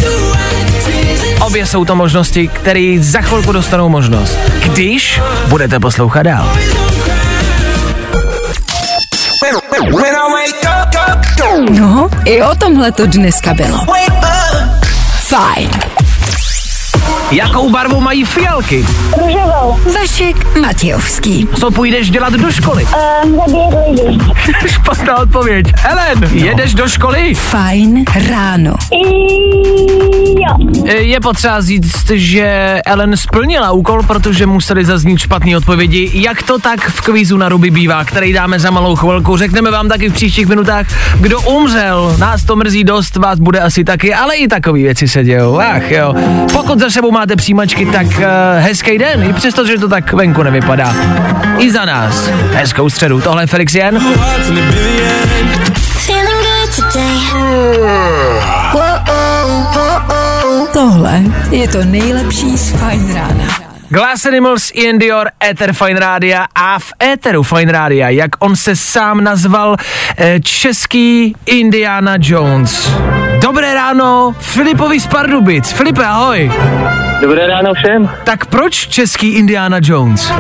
Obě jsou to možnosti, které za chvilku dostanou možnost, když budete poslouchat dál. No, i o tomhle to dneska bylo. Fajn. Jakou barvu mají fialky? Růžovou. Vašek Matějovský. Co půjdeš dělat do školy? Um, lidi. Špatná odpověď. Helen, no. jedeš do školy? Fajn ráno. jo. Je potřeba říct, že Ellen splnila úkol, protože museli zaznít špatné odpovědi. Jak to tak v kvízu na ruby bývá, který dáme za malou chvilku. Řekneme vám taky v příštích minutách, kdo umřel. Nás to mrzí dost, vás bude asi taky, ale i takové věci se dějou. Ach jo. Pokud za sebou máte přijímačky, tak uh, hezký den, i přesto, že to tak venku nevypadá. I za nás. Hezkou středu. Tohle je Felix Jen. Tohle je to nejlepší z Fine Rána. Glass Animals, Ian Dior, Ether Fine Rádia a v Etheru Fine Rádia, jak on se sám nazval, eh, český Indiana Jones. Dobré ráno, Filipovi z Pardubic. Filipe, ahoj. Dobré ráno všem, Tak proč český Indiana Jones?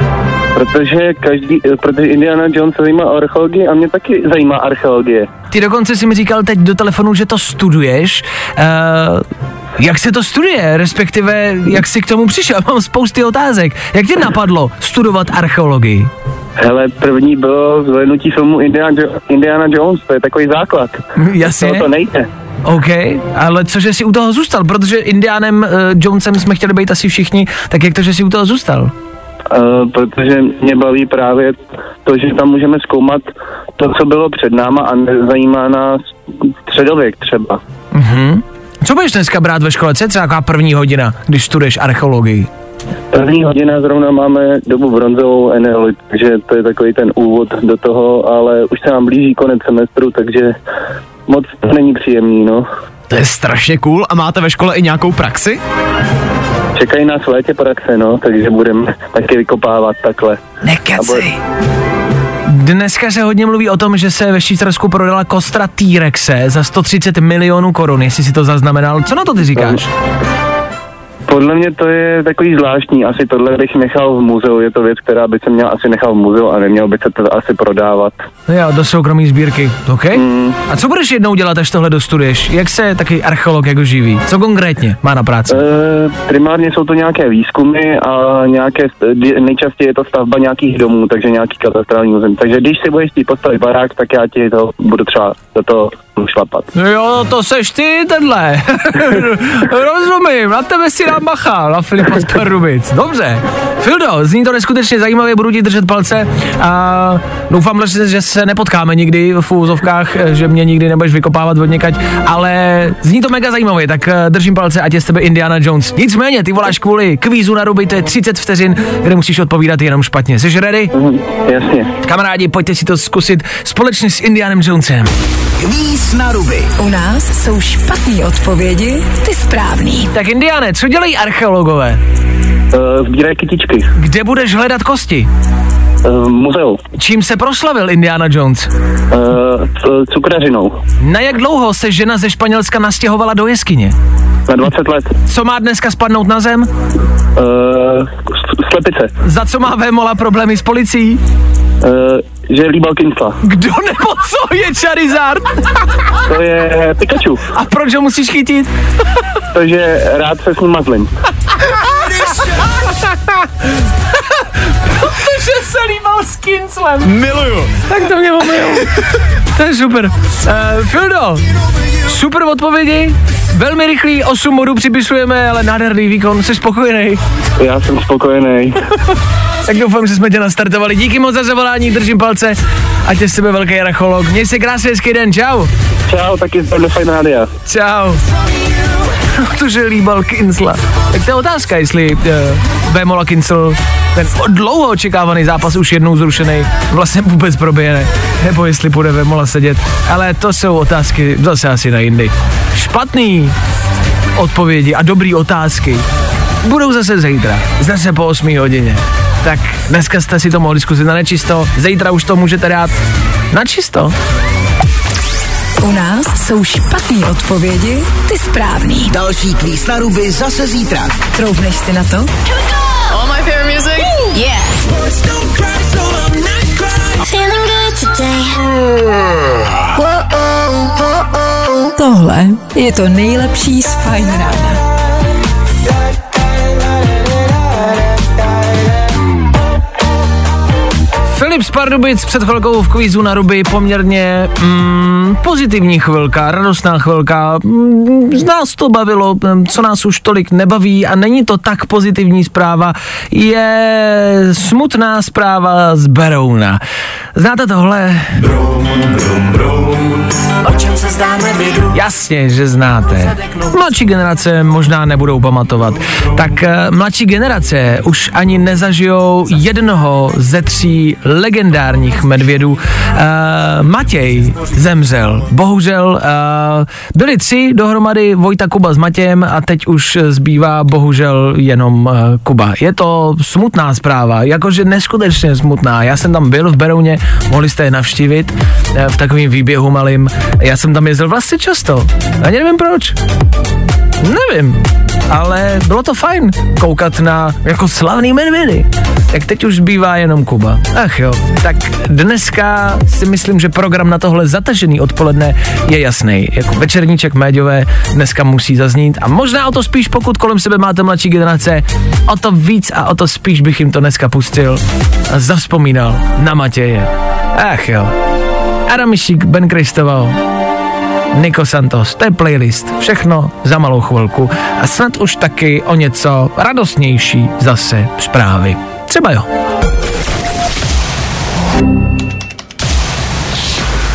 Protože každý, eh, protože Indiana Jones se zajímá o archeologii a mě taky zajímá archeologie. Ty dokonce si mi říkal teď do telefonu, že to studuješ. Uh, jak se to studuje, respektive jak jsi k tomu přišel? Mám spousty otázek. Jak tě napadlo studovat archeologii? Hele, první bylo zhlédnutí filmu Indiana, jo- Indiana Jones, to je takový základ. Jasně. To, to nejde. OK, ale co, že jsi u toho zůstal? Protože Indianem uh, Jonesem jsme chtěli být asi všichni, tak jak to, že jsi u toho zůstal? Uh, protože mě baví právě to, že tam můžeme zkoumat to, co bylo před náma a nezajímá nás středověk třeba. Mhm. Co budeš dneska brát ve škole? Co je třeba taková první hodina, když studuješ archeologii? První hodina zrovna máme dobu bronzovou eneolit, takže to je takový ten úvod do toho, ale už se nám blíží konec semestru, takže moc to není příjemný, no. To je strašně cool. A máte ve škole i nějakou praxi? Čekají nás v létě praxe, no, takže budeme taky vykopávat takhle. Nekecej. Dneska se hodně mluví o tom, že se ve Švýcarsku prodala kostra T-Rexe za 130 milionů korun, jestli si to zaznamenal. Co na to ty říkáš? Podle mě to je takový zvláštní, asi tohle bych nechal v muzeu, je to věc, která by se měla asi nechal v muzeu a neměl by se to asi prodávat. No jo, do soukromí sbírky, OK? Mm. A co budeš jednou dělat, až tohle dostuduješ? Jak se taky archeolog jako živí? Co konkrétně má na práci? E, primárně jsou to nějaké výzkumy a nějaké, st- nejčastěji je to stavba nějakých domů, takže nějaký katastrální muzeum. Takže když si budeš chtít postavit barák, tak já ti to budu třeba do toho šlapat. No jo, to seš ty, tenhle. Rozumím, na tebe si dám bacha, na Filipa z Pardubic. Dobře. Fildo, zní to neskutečně zajímavě, budu ti držet palce a doufám, že, že se nepotkáme nikdy v úzovkách, že mě nikdy nebudeš vykopávat od někať, ale zní to mega zajímavě, tak eh, držím palce, ať je z tebe Indiana Jones. Nicméně, ty voláš kvůli kvízu na ruby, to je 30 vteřin, kde musíš odpovídat jenom špatně. Jsi ready? Mhm, jasně. Kamarádi, pojďte si to zkusit společně s Indianem Jonesem. Kvíz na ruby. U nás jsou špatné odpovědi, ty správný. Tak Indiane, co dělají archeologové? E, sbírají kytičky. Kde budeš hledat kosti? E, muzeu. Čím se proslavil Indiana Jones? C- cukrařinou. Na jak dlouho se žena ze Španělska nastěhovala do jeskyně? Na 20 let. Co má dneska spadnout na zem? S- slepice. Za co má Vémola problémy s policií? E, že je líbal Kinsla. Kdo nebo co je Charizard? To je Pikachu. A proč ho musíš chytit? Takže rád se s ním mazlím. Protože se líbal s Kinclem. Miluju. Tak to mě omijou. To je super. Uh, Fildo, super odpovědi, velmi rychlý, 8 bodů připisujeme, ale nádherný výkon, jsi spokojený. Já jsem spokojený. Tak doufám, že jsme tě nastartovali. Díky moc za zavolání, držím palce. Ať je z tebe velký archeolog. Měj se krásný hezký den, čau. Čau, taky z Fajn Rádia. Čau. Protože líbal Kinsla. Tak to je otázka, jestli uh, Vémola Kinsl, ten dlouho očekávaný zápas už jednou zrušený, vlastně vůbec proběhne. Nebo jestli bude Vémola sedět. Ale to jsou otázky zase asi na jindy. Špatný odpovědi a dobrý otázky budou zase zítra. Zase po 8 hodině. Tak dneska jste si to mohli zkusit na nečisto, zítra už to můžete dát na čisto. U nás jsou špatné odpovědi, ty správný. Další kvíz na ruby zase zítra. Troubneš si na to? Tohle je to nejlepší z Fine Rána. Filip z Pardubic před chvilkou v kvízu na ruby poměrně mm, pozitivní chvilka, radostná chvilka. Mm, z nás to bavilo, mm, co nás už tolik nebaví a není to tak pozitivní zpráva, je smutná zpráva z Berouna. Znáte tohle? Jasně, že znáte. Mladší generace možná nebudou pamatovat. Tak eh, mladší generace už ani nezažijou jednoho ze tří legendárních medvědů. Uh, Matěj zemřel. Bohužel uh, byli tři dohromady, Vojta, Kuba s Matějem a teď už zbývá bohužel jenom uh, Kuba. Je to smutná zpráva, jakože neskutečně smutná. Já jsem tam byl v Berouně, mohli jste je navštívit uh, v takovém výběhu malým. Já jsem tam jezdil vlastně často. Ani nevím proč. Nevím, ale bylo to fajn koukat na jako slavný medvědy. Jak teď už bývá jenom Kuba. Ach jo, tak dneska si myslím, že program na tohle zatažený odpoledne je jasný. Jako večerníček médiové dneska musí zaznít a možná o to spíš, pokud kolem sebe máte mladší generace, o to víc a o to spíš bych jim to dneska pustil a zavzpomínal na Matěje. Ach jo. Adam Ben Kristoval, Nico Santos, to je playlist, všechno za malou chvilku a snad už taky o něco radostnější zase zprávy. Třeba jo.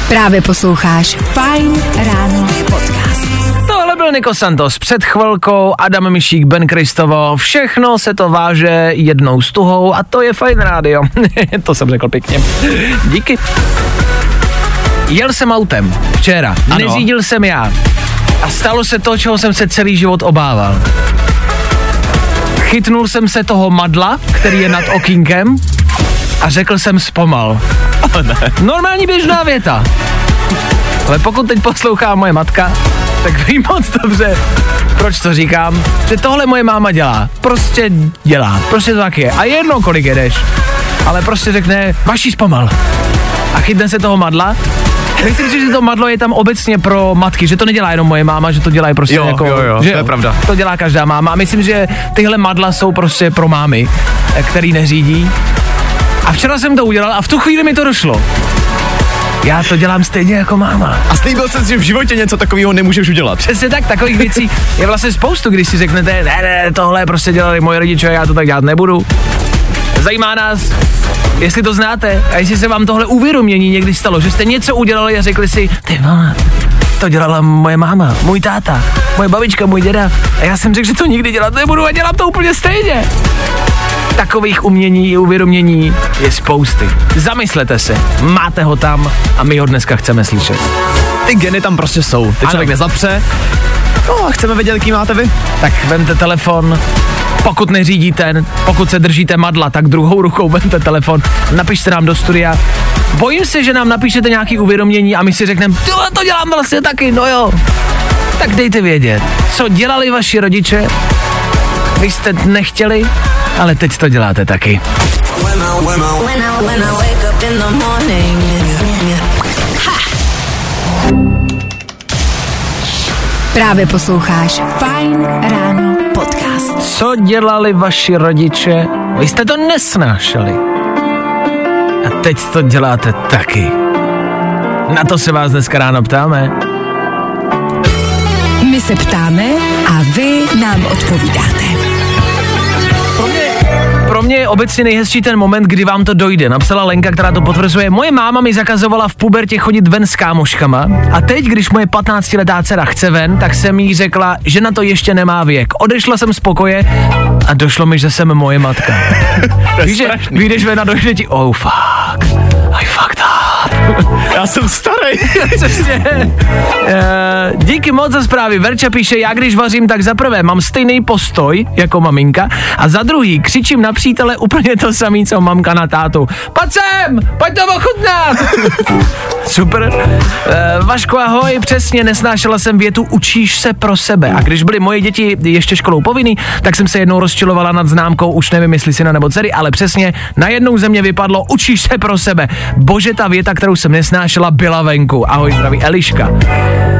Právě posloucháš Fine Ráno podcast. Tohle byl Nico Santos před chvilkou, Adam Mišík, Ben Kristovo, všechno se to váže jednou s tuhou a to je fajn rádio. to jsem řekl pěkně. Díky. Jel jsem autem včera, ano. neřídil jsem já. A stalo se to, čeho jsem se celý život obával. Chytnul jsem se toho madla, který je nad okýnkem a řekl jsem zpomal. Normální běžná věta. Ale pokud teď poslouchá moje matka, tak ví moc dobře, proč to říkám, že tohle moje máma dělá. Prostě dělá, prostě to tak je. A jedno, kolik jedeš. Ale prostě řekne, vaší zpomal. A chytne se toho madla Myslím si, že to madlo je tam obecně pro matky, že to nedělá jenom moje máma, že to dělá prostě Jo, jako, jo, jo, že to je pravda. To dělá každá máma. A myslím, že tyhle madla jsou prostě pro mámy, eh, který neřídí. A včera jsem to udělal a v tu chvíli mi to došlo. Já to dělám stejně jako máma. A slíbil jsi, že v životě něco takového nemůžeš udělat. Přesně tak, takových věcí je vlastně spoustu, když si řeknete, ne, ne, tohle prostě dělali moje rodiče, já to tak dělat nebudu. Zajímá nás, jestli to znáte a jestli se vám tohle uvědomění někdy stalo, že jste něco udělali a řekli si, ty vole, to dělala moje máma, můj táta, moje babička, můj děda a já jsem řekl, že to nikdy dělat nebudu a dělám to úplně stejně. Takových umění i uvědomění je spousty. Zamyslete se, máte ho tam a my ho dneska chceme slyšet. Ty geny tam prostě jsou. Ty Ano. člověk nezapře. No a chceme vědět, jaký máte vy. Tak vemte telefon, pokud neřídíte, pokud se držíte madla, tak druhou rukou vemte telefon, napište nám do studia. Bojím se, že nám napíšete nějaký uvědomění a my si řekneme, tohle to dělám vlastně taky, no jo. Tak dejte vědět, co dělali vaši rodiče, vy jste nechtěli, ale teď to děláte taky. Právě posloucháš Fine Ráno podcast. Co dělali vaši rodiče, vy jste to nesnášeli. A teď to děláte taky. Na to se vás dneska ráno ptáme. My se ptáme a vy nám odpovídáte. Mě je obecně nejhezčí ten moment, kdy vám to dojde. Napsala Lenka, která to potvrzuje. Moje máma mi zakazovala v pubertě chodit ven s kámoškama a teď, když moje 15-letá dcera chce ven, tak jsem jí řekla, že na to ještě nemá věk. Odešla jsem z pokoje a došlo mi, že jsem moje matka. Víš, že vyjdeš ven a dojde ti, oh fuck. Já jsem starý. Přesně. Eh, díky moc za zprávy. Verča píše, já když vařím, tak za prvé mám stejný postoj jako maminka a za druhý křičím na přítele úplně to samý, co mamka na tátu. Pojď sem, pojď to ochutnat. Super. Eh, Vašku, ahoj, přesně, nesnášela jsem větu učíš se pro sebe. A když byly moje děti ještě školou povinný, tak jsem se jednou rozčilovala nad známkou, už nevím, jestli syna nebo dcery, ale přesně najednou ze mě vypadlo učíš se pro sebe. Bože, ta věta, kterou jsem nesnášela, byla venku. Ahoj, zdraví Eliška.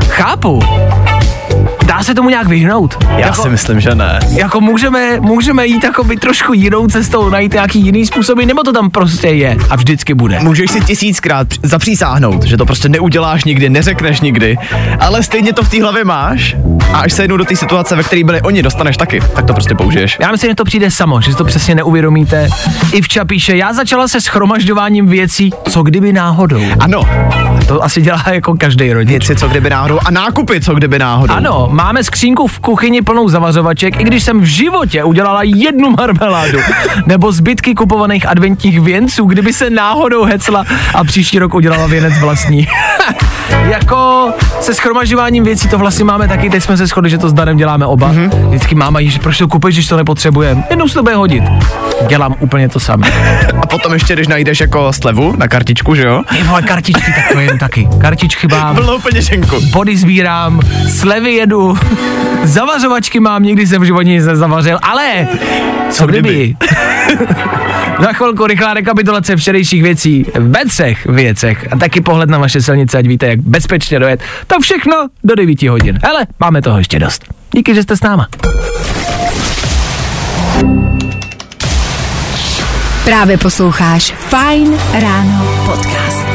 Chápu. Dá se tomu nějak vyhnout? Já jako, si myslím, že ne. jako můžeme, můžeme jít jako by trošku jinou cestou, najít nějaký jiný způsoby, nebo to tam prostě je a vždycky bude. Můžeš si tisíckrát zapřísáhnout, že to prostě neuděláš nikdy, neřekneš nikdy, ale stejně to v té hlavě máš a až se jednou do té situace, ve které byli oni, dostaneš taky, tak to prostě použiješ. Já myslím, že to přijde samo, že si to přesně neuvědomíte. Ivča píše, já začala se schromažďováním věcí, co kdyby náhodou. Ano, To asi dělá jako každý rodič. věci, co kdyby náhodou a nákupy, co kdyby náhodou. Ano, máme Máme skřínku v kuchyni plnou zavařovaček, i když jsem v životě udělala jednu marmeládu. Nebo zbytky kupovaných adventních věnců, kdyby se náhodou hecla a příští rok udělala věnec vlastní. jako se schromažďováním věcí to vlastně máme taky, teď jsme se shodli, že to s Danem děláme oba. Mm-hmm. Vždycky máma jí, proč to kupuješ, když to nepotřebujeme. Jednou se to bude hodit. Dělám úplně to samé. A potom ještě, když najdeš jako slevu na kartičku, že jo? Ty vole, kartičky, tak to jen taky. Kartičky mám, Plnou peněženku. body sbírám, slevy jedu, zavařovačky mám, nikdy jsem v životě nic nezavařil, ale co kdyby? Za chvilku rychlá rekapitulace včerejších věcí ve třech věcech a taky pohled na vaše silnice, ať víte, jak bezpečně dojet. To všechno do 9 hodin. Hele, máme toho ještě dost. Díky, že jste s náma. Právě posloucháš Fine Ráno podcast.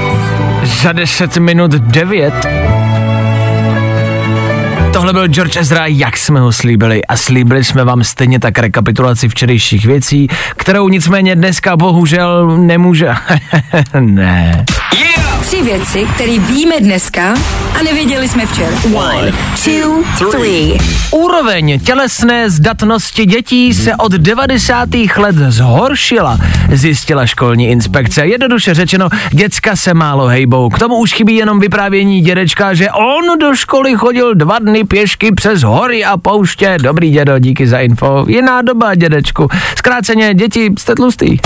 Za 10 minut 9. Tohle byl George Ezra, jak jsme ho slíbili. A slíbili jsme vám stejně tak rekapitulaci včerejších věcí, kterou nicméně dneska bohužel nemůže. ne. Tři věci, které víme dneska a nevěděli jsme včera. One, two, three. Úroveň tělesné zdatnosti dětí se od 90. let zhoršila, zjistila školní inspekce. Jednoduše řečeno, děcka se málo hejbou. K tomu už chybí jenom vyprávění dědečka, že on do školy chodil dva dny pěšky přes hory a pouště. Dobrý dědo, díky za info. Jiná doba, dědečku. Zkráceně, děti, jste tlustý.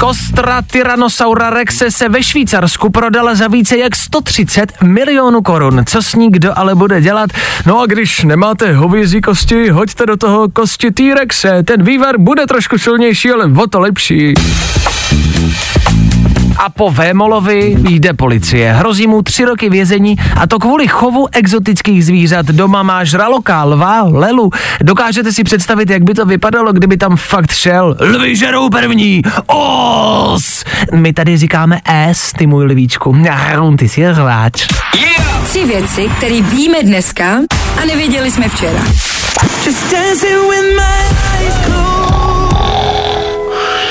Kostra Tyrannosaura rexe se ve Švýcarsku prodala za více jak 130 milionů korun. Co s ní kdo ale bude dělat? No a když nemáte hovězí kosti, hoďte do toho kosti T-rexe. Ten vývar bude trošku silnější, ale o to lepší. A po Vémolovi jde policie. Hrozí mu tři roky vězení a to kvůli chovu exotických zvířat. Doma má žraloka, lva, lelu. Dokážete si představit, jak by to vypadalo, kdyby tam fakt šel. Lvy žerou první. Os! My tady říkáme S, ty můj lvíčku. Ty jsi rváč. Tři věci, které víme dneska a nevěděli jsme včera.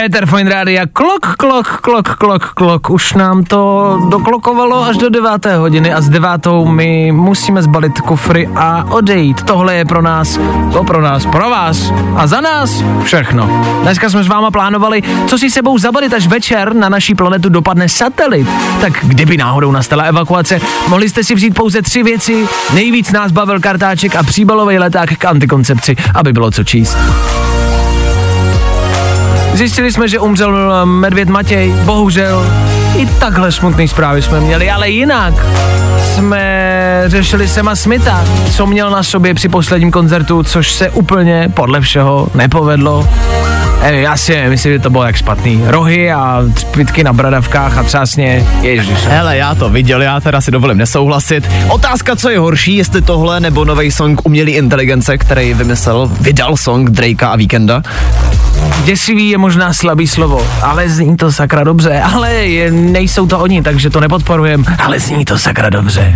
Ether Fine Rádia, klok, klok, klok, klok, klok. Už nám to doklokovalo až do deváté hodiny a s devátou my musíme zbalit kufry a odejít. Tohle je pro nás, to pro nás, pro vás a za nás všechno. Dneska jsme s váma plánovali, co si sebou zabalit, až večer na naší planetu dopadne satelit. Tak kdyby náhodou nastala evakuace, mohli jste si vzít pouze tři věci. Nejvíc nás bavil kartáček a příbalový leták k antikoncepci, aby bylo co číst. Zjistili jsme, že umřel eh, medvěd Matěj, bohužel. I takhle smutný zprávy jsme měli, ale jinak jsme řešili Sema Smitha, co měl na sobě při posledním koncertu, což se úplně podle všeho nepovedlo. Eh, Já si myslím, že to bylo jak špatný. Rohy a třpitky na bradavkách a třásně, ježiš. Hele, já to viděl, já teda si dovolím nesouhlasit. Otázka, co je horší, jestli tohle nebo nový song umělý inteligence, který vymyslel, vydal song Drakea a Weekenda. Děsivý je možná slabý slovo, ale zní to sakra dobře. Ale je, nejsou to oni, takže to nepodporujem, ale zní to sakra dobře.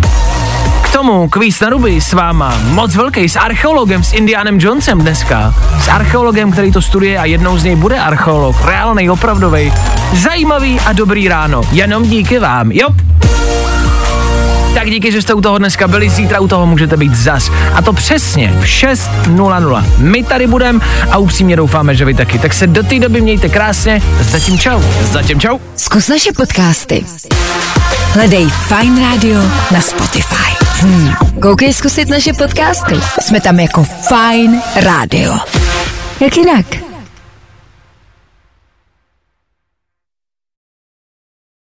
K tomu kvíz na ruby s váma moc velký, s archeologem, s Indianem Jonesem dneska. S archeologem, který to studuje a jednou z něj bude archeolog, reálnej, opravdový. Zajímavý a dobrý ráno, jenom díky vám, jo? Tak díky, že jste u toho dneska byli, zítra u toho můžete být zas. A to přesně v 6.00. My tady budeme a upřímně doufáme, že vy taky. Tak se do té doby mějte krásně. Zatím čau. Zatím čau. Zkus naše podcasty. Hledej Fine Radio na Spotify. Hmm. Koukej zkusit naše podcasty. Jsme tam jako Fine Radio. Jak jinak?